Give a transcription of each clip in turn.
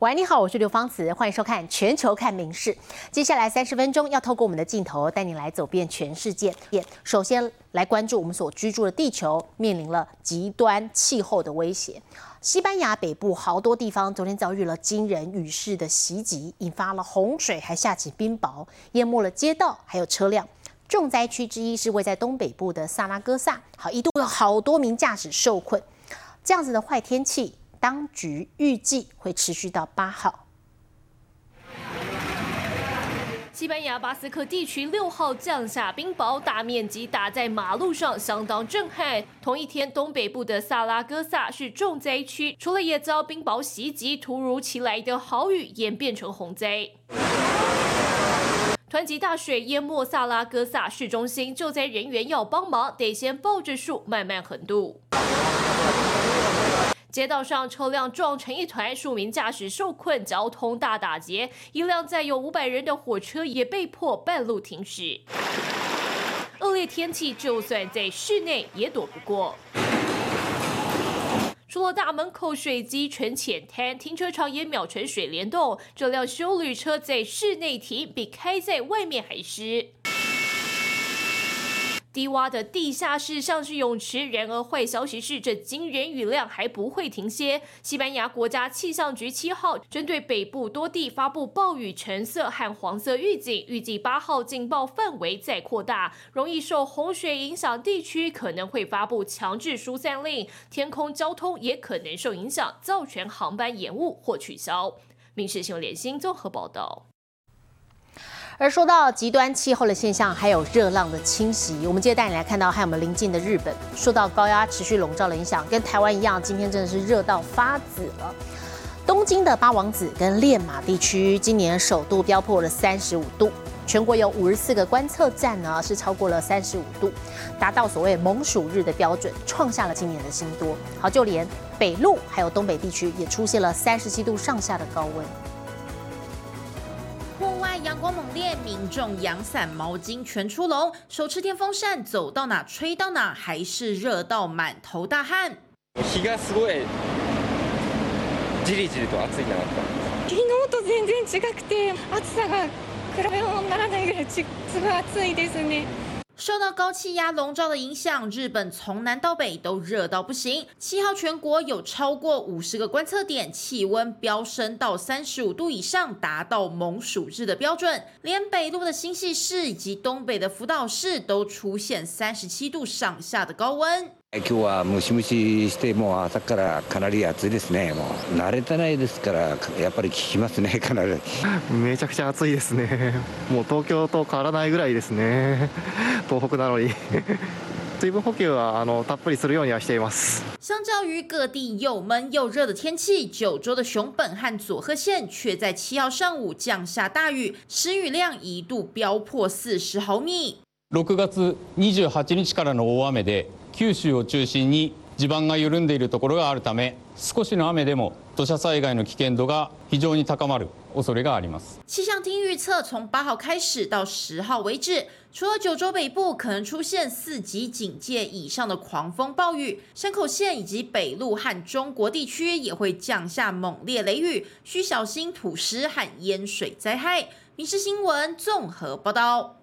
喂，你好，我是刘芳慈，欢迎收看《全球看名事》。接下来三十分钟要透过我们的镜头带你来走遍全世界。首先来关注我们所居住的地球面临了极端气候的威胁。西班牙北部好多地方昨天遭遇了惊人雨势的袭击，引发了洪水，还下起冰雹，淹没了街道还有车辆。重灾区之一是位在东北部的萨拉戈萨，好一度有好多名驾驶受困。这样子的坏天气。当局预计会持续到八号。西班牙巴斯克地区六号降下冰雹，大面积打在马路上，相当震撼。同一天，东北部的萨拉戈萨是重灾区，除了也遭冰雹袭击，突如其来的好雨演变成洪灾，湍急大水淹没萨拉戈萨市中心，救灾人员要帮忙，得先抱着树慢慢横渡。街道上车辆撞成一团，数名驾驶受困，交通大打劫。一辆载有五百人的火车也被迫半路停驶。恶劣天气，就算在室内也躲不过。除了大门口水积成浅滩，停车场也秒成水帘洞。这辆修旅车在室内停，比开在外面还湿。低洼的地下室像是泳池，然而坏消息是，这惊人雨量还不会停歇。西班牙国家气象局七号针对北部多地发布暴雨橙色和黄色预警，预计八号警报范围再扩大，容易受洪水影响地区可能会发布强制疏散令，天空交通也可能受影响，造成航班延误或取消。《民事新闻》联新综合报道。而说到极端气候的现象，还有热浪的侵袭，我们接着带你来看到还有我们邻近的日本，受到高压持续笼罩的影响，跟台湾一样，今天真的是热到发紫了。东京的八王子跟练马地区今年首度飙破了三十五度，全国有五十四个观测站呢是超过了三十五度，达到所谓猛暑日的标准，创下了今年的新多。好，就连北陆还有东北地区也出现了三十七度上下的高温。阳光猛烈，民众阳伞、毛巾全出笼，手持电风扇，走到哪吹到哪，还是热到满头大汗。日がすごいじりじりと暑いな昨日と全然違くて、暑さが比べ物にならないぐらいすごい暑いですね。 受到高气压笼罩的影响，日本从南到北都热到不行。七号全国有超过五十个观测点，气温飙升到三十五度以上，达到猛暑日的标准。连北陆的新系市以及东北的福岛市都出现三十七度上下的高温。今日はムシムシしてもう朝からかなり暑いですね。もう慣れてないですからやっぱり効きますね かなり。めちゃくちゃ暑いですね。もう東京と変わらないぐらいですね。東北なのに。水分補給はあのたっぷりするようにはしています。相较于各地又闷又热的天气，九州的熊本和佐贺县却在七号上午降下大雨，时雨量一度飙破四十毫米。六月二十八日からの大雨で。九州を中心に地盤が緩んでいるところがあるため少しの雨でも土砂災害の危険度が非常に高まる恐れがあります气象厅预测，从八号开始到十号为止，除了九州北部可能出现四级警戒以上的狂风暴雨，山口县以及北陆和中国地区也会降下猛烈雷雨，需小心土石和淹水灾害。民事新闻综合报道。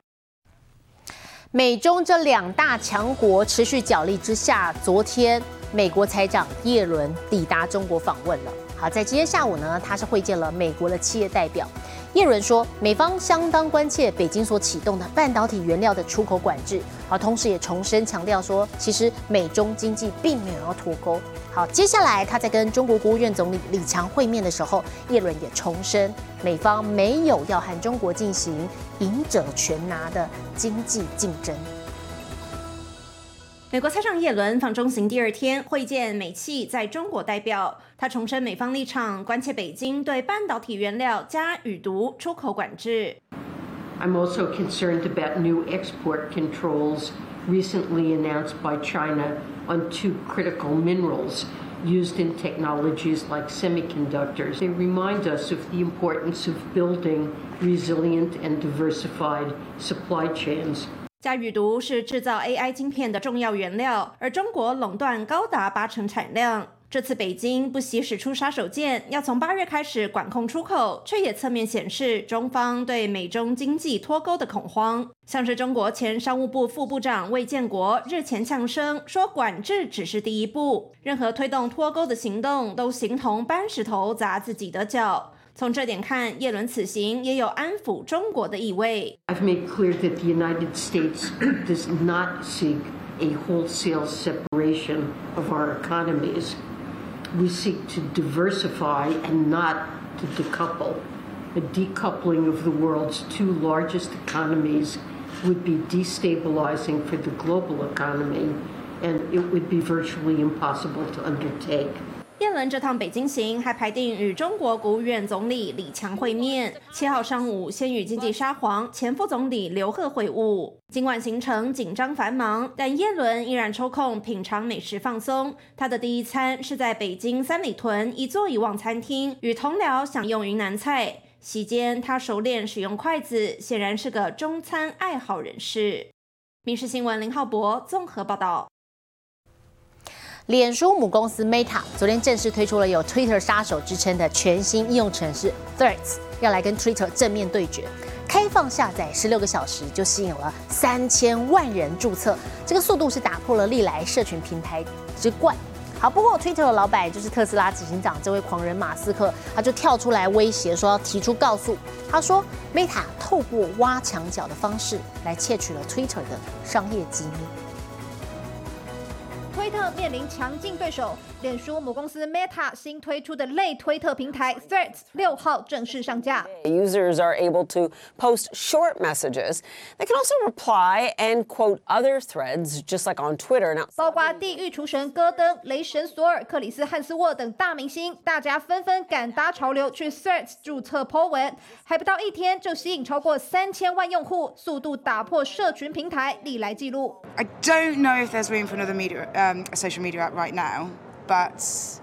美中这两大强国持续角力之下，昨天美国财长耶伦抵达中国访问了。好，在今天下午呢，他是会见了美国的企业代表。耶伦说，美方相当关切北京所启动的半导体原料的出口管制，而，同时也重申强调说，其实美中经济并没有要脱钩。好，接下来他在跟中国国务院总理李强会面的时候，耶伦也重申，美方没有要和中国进行赢者全拿的经济竞争。美国财长耶伦访中行第二天会见美企在中国代表，他重申美方立场，关切北京对半导体原料加雨毒出口管制。I'm also concerned about new export controls recently announced by China on two critical minerals used in technologies like semiconductors. They remind us of the importance of building resilient and diversified supply chains. 加雨毒是制造 AI 晶片的重要原料，而中国垄断高达八成产量。这次北京不惜使出杀手锏，要从八月开始管控出口，却也侧面显示中方对美中经济脱钩的恐慌。像是中国前商务部副部长魏建国日前呛声说，管制只是第一步，任何推动脱钩的行动都形同搬石头砸自己的脚。从这点看，耶伦此行也有安抚中国的意味。I've made clear that the United States does not seek a wholesale separation of our economies. We seek to diversify and not to decouple. A decoupling of the world's two largest economies would be destabilizing for the global economy, and it would be virtually impossible to undertake. 耶伦这趟北京行还排定与中国国务院总理李强会面，七号上午先与经济沙皇前副总理刘鹤会晤。尽管行程紧张繁忙，但耶伦依然抽空品尝美食放松。他的第一餐是在北京三里屯一座一望餐厅，与同僚享用云南菜。席间他熟练使用筷子，显然是个中餐爱好人士。民事新闻林浩博综合报道。脸书母公司 Meta 昨天正式推出了有 Twitter 杀手之称的全新应用程式 Threads，要来跟 Twitter 正面对决。开放下载十六个小时就吸引了三千万人注册，这个速度是打破了历来社群平台之冠。好，不过 Twitter 的老板就是特斯拉执行长这位狂人马斯克，他就跳出来威胁说要提出告诉。他说 Meta 透过挖墙脚的方式来窃取了 Twitter 的商业机密。推特面临强劲对手，脸书母公司 Meta 新推出的类推特平台 Threads 六号正式上架。Users are able to post short messages. They can also reply and quote other threads, just like on Twitter. Now，包括地狱厨神戈登、雷神索尔、克里斯汉斯沃等大明星，大家纷纷赶搭潮流去 Threads 注册 po 文，还不到一天就吸引超过三千万用户，速度打破社群平台历来记录。I don't know if there's room for another media. Um, a social media app right now, but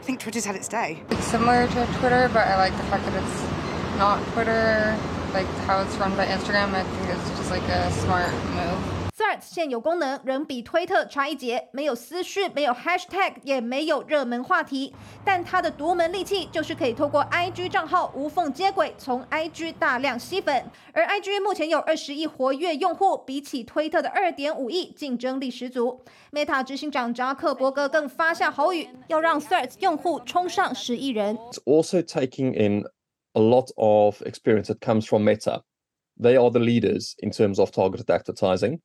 I think Twitter's had its day. It's similar to Twitter, but I like the fact that it's not Twitter, like how it's run by Instagram. I think it's just like a smart move. Threads 现有功能仍比推特差一截，没有私讯，没有 Hashtag，也没有热门话题。但它的独门利器就是可以透过 IG 账号无缝接轨，从 IG 大量吸粉。而 IG 目前有二十亿活跃用户，比起推特的二点五亿，竞争力十足。Meta 执行长扎克伯格更发下豪语，要让 Threads 用户冲上十亿人。It's also taking in a lot of experience that comes from Meta. They are the leaders in terms of targeted advertising.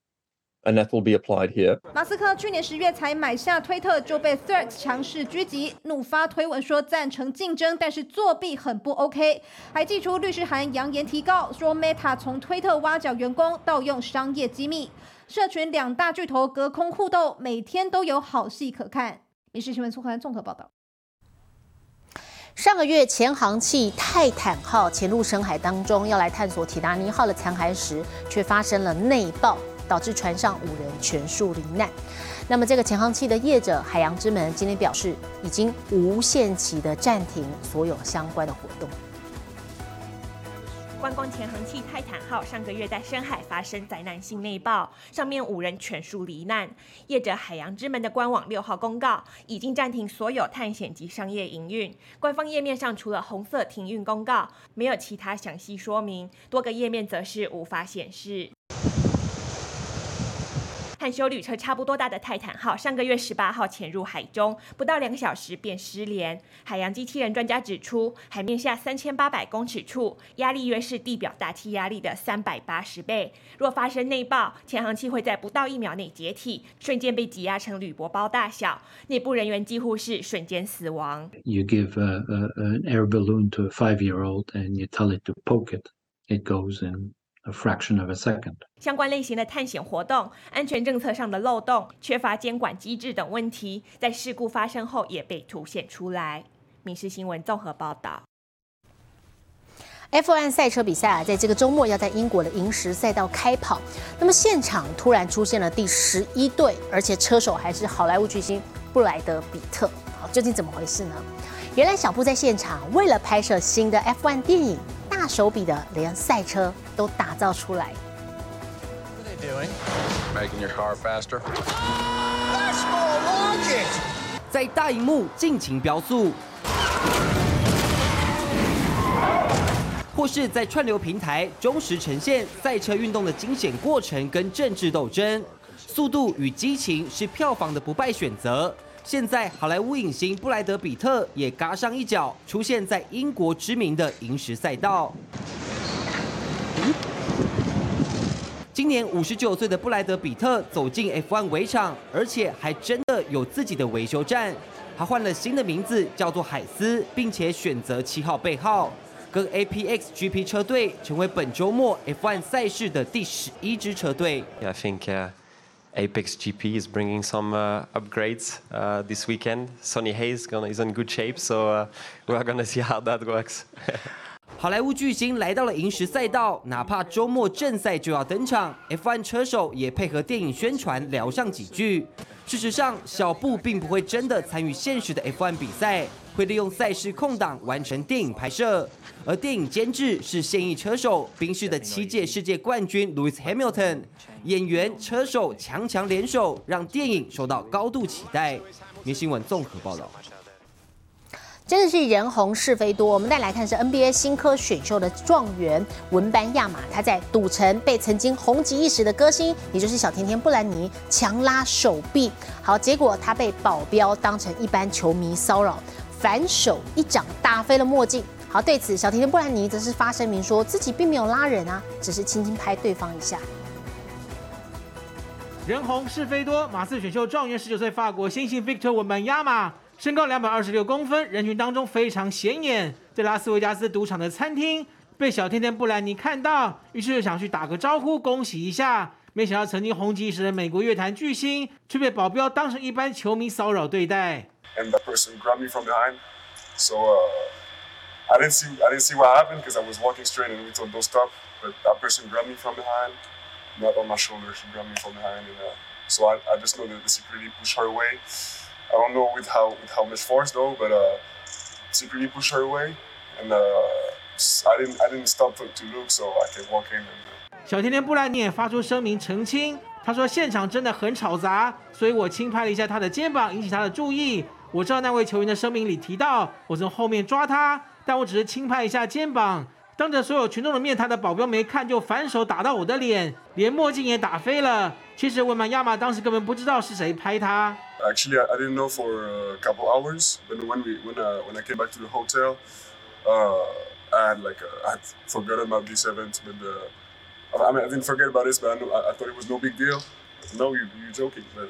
And that will be applied here. 马斯克去年十月才买下推特，就被 Threads 强势狙击，怒发推文说赞成竞争，但是作弊很不 OK，还寄出律师函扬言提告，说 Meta 从推特挖角员工，盗用商业机密。社群两大巨头隔空互斗，每天都有好戏可看。民事新闻苏荷兰综合报道。上个月，前航器泰坦号潜入深海当中，要来探索铁达尼号的残骸时，却发生了内爆。导致船上五人全数罹难。那么，这个潜航器的业者海洋之门今天表示，已经无限期的暂停所有相关的活动。观光潜航器泰坦号上个月在深海发生灾难性内爆，上面五人全数罹难。业者海洋之门的官网六号公告，已经暂停所有探险及商业营运。官方页面上除了红色停运公告，没有其他详细说明，多个页面则是无法显示。修旅车差不多大的泰坦号，上个月十八号潜入海中，不到两个小时便失联。海洋机器人专家指出，海面下三千八百公尺处，压力约是地表大气压力的三百八十倍。若发生内爆，潜航器会在不到一秒内解体，瞬间被挤压成铝箔包大小，内部人员几乎是瞬间死亡。You give an air balloon to a five-year-old and you tell it to poke it, it goes in. A fraction of a second。相关类型的探险活动、安全政策上的漏洞、缺乏监管机制等问题，在事故发生后也被凸显出来。民事新闻综合报道。F1 赛车比赛啊，在这个周末要在英国的银石赛道开跑。那么现场突然出现了第十一队，而且车手还是好莱坞巨星布莱德比特。好，究竟怎么回事呢？原来小布在现场为了拍摄新的 F1 电影。大手笔的，连赛车都打造出来。在大荧幕尽情飙速，或是在串流平台忠实呈现赛车运动的惊险过程跟政治斗争。速度与激情是票房的不败选择。现在好莱坞影星布莱德比特也嘎上一脚，出现在英国知名的银石赛道。今年五十九岁的布莱德比特走进 F1 围场，而且还真的有自己的维修站。他换了新的名字，叫做海斯，并且选择七号背号，跟 APX GP 车队成为本周末 F1 赛事的第十一支车队。Apex GP is bringing some uh, upgrades uh, this weekend. Sonny Hayes gonna, is in good shape, so uh, we're gonna see how that works. 好莱坞巨星来到了银石赛道，哪怕周末正赛就要登场，F1 车手也配合电影宣传聊上几句。事实上，小布并不会真的参与现实的 F1 比赛，会利用赛事空档完成电影拍摄。而电影监制是现役车手宾士的七届世界冠军 Lewis Hamilton，演员、车手强强联手，让电影受到高度期待。明新闻综合报道。真的是人红是非多。我们再来看是 NBA 新科选秀的状元文班亚马，他在赌城被曾经红极一时的歌星，也就是小甜甜布兰妮强拉手臂。好，结果他被保镖当成一般球迷骚扰，反手一掌打飞了墨镜。好，对此小甜甜布兰妮则是发声明说自己并没有拉人啊，只是轻轻拍对方一下。人红是非多，马刺选秀状元十九岁法国新星 Victor 文班亚马。身高两百二十六公分，人群当中非常显眼。在拉斯维加斯赌场的餐厅，被小甜甜布兰妮看到，于是就想去打个招呼，恭喜一下。没想到曾经红极一时的美国乐坛巨星，却被保镖当成一般球迷骚扰对待。and that person grabbed me from behind. So uh, I didn't see I didn't see what happened because I was walking straight and we told don't stop. But that person grabbed me from behind, not on my shoulder. She grabbed me from behind, and uh, so I, I just know that the security pushed her away. I don't know with how with how much force though, but uh, security pushed her away, and uh, I didn't I didn't stop to, to look, so I kept walking. And, uh, 小甜甜布兰妮也发出声明澄清，她说现场真的很吵杂，所以我轻拍了一下她的肩膀，引起她的注意。 我知道那位球员的声明里提到我从后面抓他，但我只是轻拍一下肩膀。当着所有群众的面，他的保镖没看就反手打到我的脸，连墨镜也打飞了。其实文曼亚马当时根本不知道是谁拍他。 Actually, I, I didn't know for a couple hours. But when we when uh, when I came back to the hotel, uh, I had like uh, I had forgotten about this event. But uh, I mean, I didn't forget about this, but I, knew, I, I thought it was no big deal. No, you you joking, but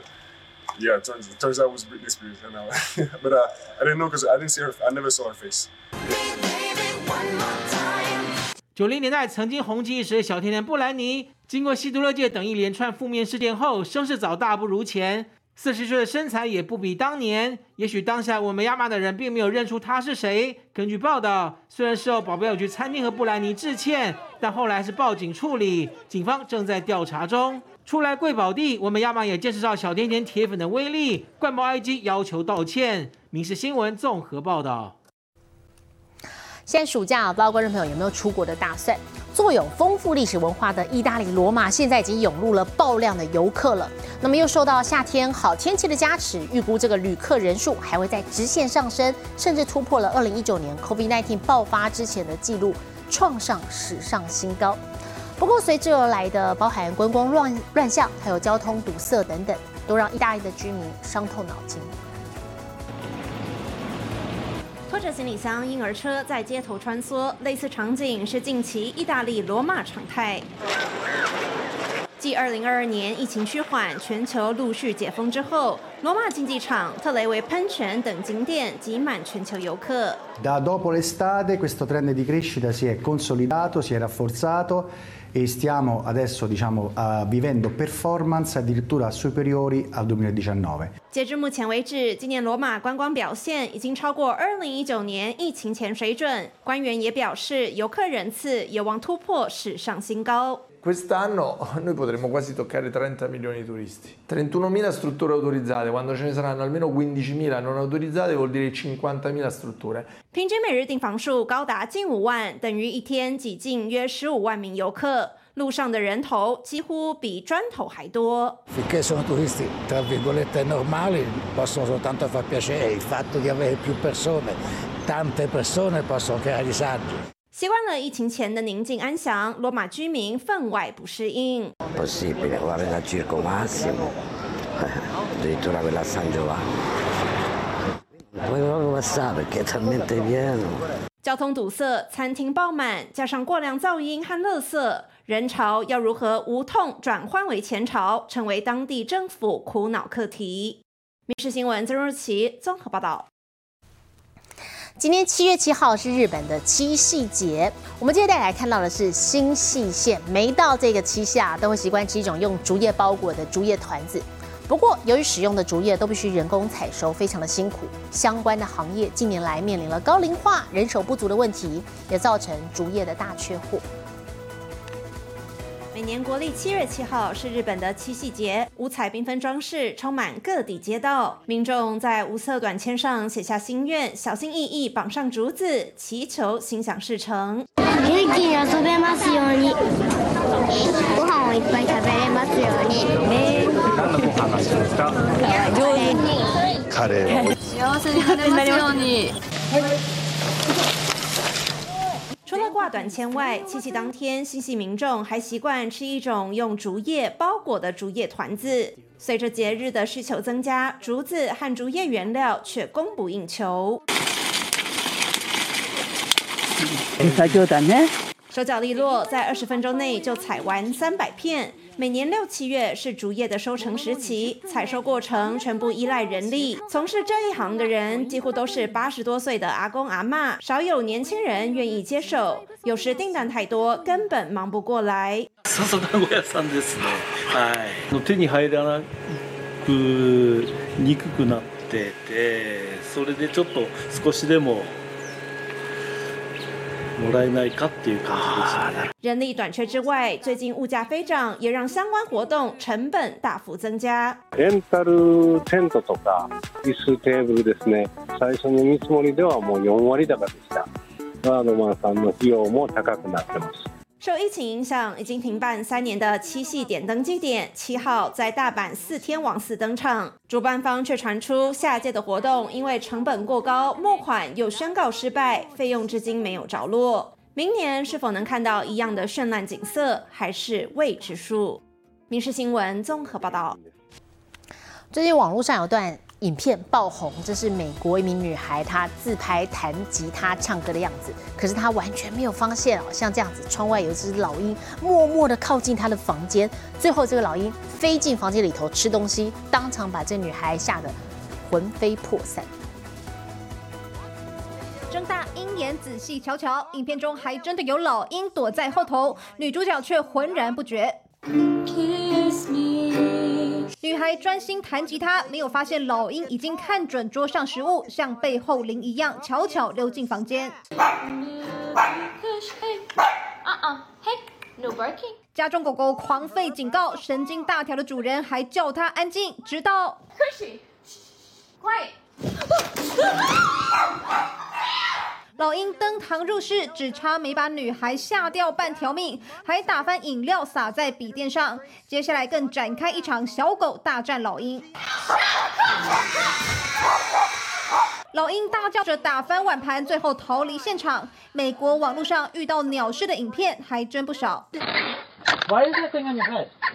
Yeah, turns, turns out it was Britney Spears. And, uh, but uh, I didn't know because I didn't see her. I never saw her face. 九零年代曾经红极一时的小甜甜布兰妮，经过吸毒勒戒等一连串负面事件后，声势早大不如前。四十岁的身材也不比当年。也许当下我们亚马的人并没有认出他是谁。根据报道，虽然事后保镖有去餐厅和布兰妮致歉，但后来是报警处理，警方正在调查中。出来贵宝地，我们亚马也见识到小甜甜铁粉的威力，灌爆 IG 要求道歉。民事新闻综合报道。现在暑假，不知道观众朋友有没有出国的打算？坐有丰富历史文化的意大利罗马，现在已经涌入了爆量的游客了。那么又受到夏天好天气的加持，预估这个旅客人数还会在直线上升，甚至突破了二零一九年 COVID-19 爆发之前的记录，创上史上新高。不过随之而来的包含观光乱乱象，还有交通堵塞等等，都让意大利的居民伤透脑筋。拖着行李箱婴儿车在街头穿梭，类似场景是近期意大利罗马常态。继2022年疫情趋缓，全球陆续解封之后，罗马竞技场、特雷维喷泉等景点挤满全球游客。Da dopo l'estate questo trend di crescita si è consolidato, si è rafforzato e stiamo adesso diciamo, uh, vivendo performance addirittura superiori al 2019. 截至目前为止，今年罗马观光表现已经超过2019年疫情前水准。官员也表示，游客人次有望突破史上新高。Quest'anno noi potremo quasi toccare 30 milioni di turisti. 31.000 strutture autorizzate, quando ce ne saranno almeno 15.000 non autorizzate vuol dire 50.000 strutture. 平均每日订房数高达近五万，等于一天挤进约十五万名游客。 路上的人头几乎比砖头还多。 Finché sono turisti, tra virgolette, normali, possono soltanto far piacere. Il fatto di avere più persone, tante persone, possono creare disagi. 习惯了疫情前的宁静安详，罗马居民分外不适应。交通堵塞，餐厅爆满，加上过量噪音和垃圾，人潮要如何无痛转换为前朝，成为当地政府苦恼课题。《民事新闻》曾若琪综合报道。今天七月七号是日本的七夕节，我们今天带来看到的是新细线。每到这个七夕啊，都会习惯吃一种用竹叶包裹的竹叶团子。不过，由于使用的竹叶都必须人工采收，非常的辛苦，相关的行业近年来面临了高龄化、人手不足的问题，也造成竹叶的大缺货。每年国历七月七号是日本的七夕节，五彩缤纷装饰充满各地街道，民众在无色短签上写下心愿，小心翼翼绑上竹子，祈求心想事成。挂短签外，七夕当天，新系民众还习惯吃一种用竹叶包裹的竹叶团子。随着节日的需求增加，竹子和竹叶原料却供不应求。手脚利落，在二十分钟内就采完三百片。每年六七月是竹叶的收成时期，采收过程全部依赖人力。从事这一行的人几乎都是八十多岁的阿公阿嬷，少有年轻人愿意接手。有时订单太多，根本忙不过来。笹団子屋さんですね。はい。手に入らなくにくくなってて、それでちょっと少しでも。 もらえないかっていう感じですね。人力短缺之外，最近物价飞涨，也让相关活动成本大幅增加。レンタルテントとか椅子テーブルですね。最初の見積もりではもう4割高でした。ガードマンさんの費用も高くなってます。受疫情影响，已经停办三年的七夕点灯祭典，七号在大阪四天王寺登场。主办方却传出下届的活动因为成本过高，募款又宣告失败，费用至今没有着落。明年是否能看到一样的绚烂景色，还是未知数。民事新闻综合报道。最近网络上有段影片爆红，这是美国一名女孩她自拍弹吉他唱歌的样子，可是她完全没有发现哦，像这样子，窗外有一只老鹰默默的靠近她的房间，最后这个老鹰飞进房间里头吃东西，当场把这女孩吓得魂飞魄散。睁大鹰眼仔细瞧瞧，影片中还真的有老鹰躲在后头，女主角却浑然不觉。女孩专心弹吉他，没有发现老鹰已经看准桌上食物，像背后灵一样悄悄溜进房间。家中狗狗狂吠警告，神经大条的主人还叫它安静，直到。老鹰登堂入室，只差没把女孩吓掉半条命，还打翻饮料洒在笔垫上。接下来更展开一场小狗大战老鹰。老鹰大叫着打翻碗盘，最后逃离现场。美国网络上遇到鸟事的影片还真不少。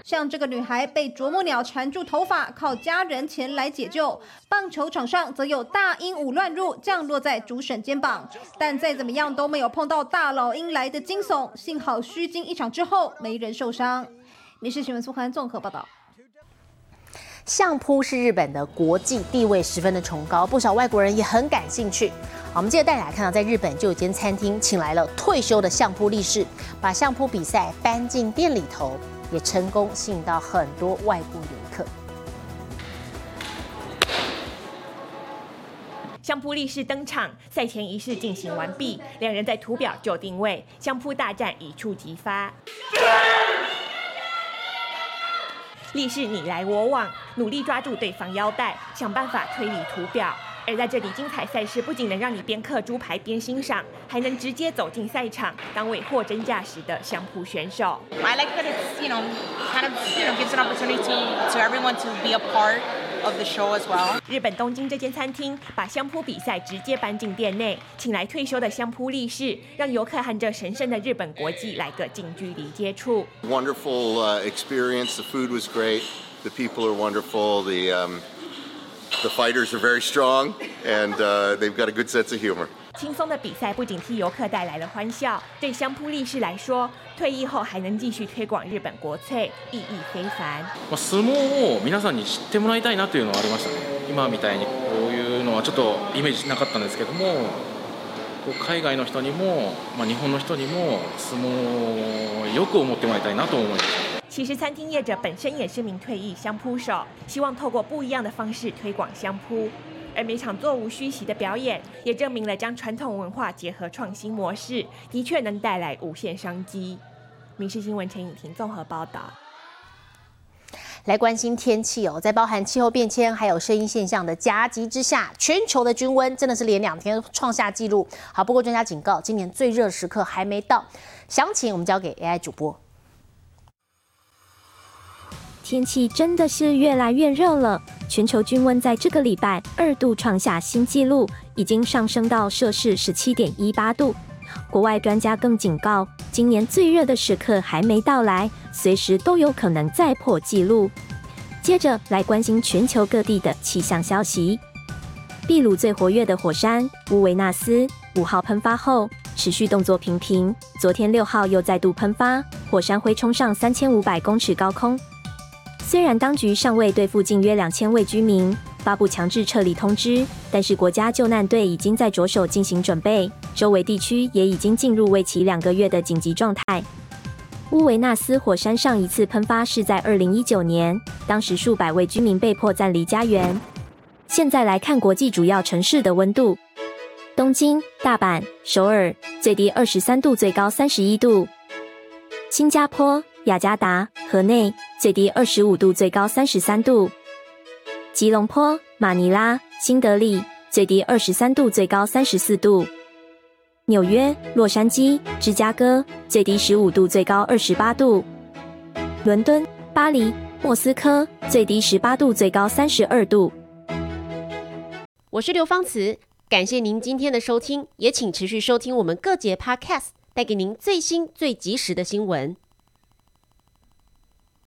像这个女孩被啄木鸟缠住头发，靠家人前来解救。棒球场上则有大鹦鹉乱入，降落在主审肩膀，但再怎么样都没有碰到大老鹰来的惊悚。幸好虚惊一场之后，没人受伤。民事新闻苏涵综合报道。相扑是日本的国际地位十分的崇高，不少外国人也很感兴趣。我们接着带大家看到，在日本就有间餐厅请来了退休的相扑力士，把相扑比赛搬进店里头，也成功吸引到很多外国游客。相扑力士登场，赛前仪式进行完毕，两人在图表就定位，相扑大战一触即发。力士你来我往，努力抓住对方腰带，想办法推理图表。而在这里，精彩赛事不仅能让你边刻猪排边欣赏，还能直接走进赛场，当位货真价实的相扑选手。I like that it's you know kind of you know gives an opportunity to everyone to be a part of the show as well. 日本东京这间餐厅把相扑比赛直接搬进店内，请来退休的相扑力士，让游客和这神圣的日本国际来个近距离接触。 Wonderful uh, experience. The food was great. The people are wonderful. The um, the fighters are very strong, and uh, they've got a good sense of humor. 轻松的比赛不仅替游客带来了欢笑，对相扑力士来说，退役后还能继续推广日本国粹，意义非凡。まあ相撲を皆さんに知ってもらいたいなというのはありましたね今みたいにこういうのはちょっとイメージなかったんですけどもこう海外の人にも、まあ、日本の人にも相撲をよく思ってもらいたいなと思いました其实餐厅业者本身也是名退役相扑手，希望透过不一样的方式推广相扑。 而每场座无虚席的表演，也证明了将传统文化结合创新模式，的确能带来无限商机。民事新闻陈颖婷综合报道。来关心天气哦，在包含气候变迁还有声音现象的夹击之下，全球的均温真的是连两天创下纪录。好，不过专家警告，今年最热时刻还没到。详情我们交给 AI 主播。天气真的是越来越热了，全球均温在这个礼拜二度创下新纪录，已经上升到摄氏十七点一八度。国外专家更警告，今年最热的时刻还没到来，随时都有可能再破纪录。接着来关心全球各地的气象消息。秘鲁最活跃的火山乌维纳斯五号喷发后，持续动作频频，昨天六号又再度喷发，火山灰冲上三千五百公尺高空。虽然当局尚未对附近约两千位居民发布强制撤离通知，但是国家救难队已经在着手进行准备，周围地区也已经进入为期两个月的紧急状态。乌维纳斯火山上一次喷发是在二零一九年，当时数百位居民被迫暂离家园。现在来看国际主要城市的温度：东京、大阪、首尔最低二十三度，最高三十一度；新加坡、雅加达、河内最低二十五度，最高三十三度；吉隆坡、马尼拉、新德里最低二十三度，最高三十四度；纽约、洛杉矶、芝加哥最低十五度，最高二十八度；伦敦、巴黎、莫斯科最低十八度，最高三十二度。我是刘芳慈，感谢您今天的收听，也请持续收听我们各节 Podcast，带给您最新最及时的新闻。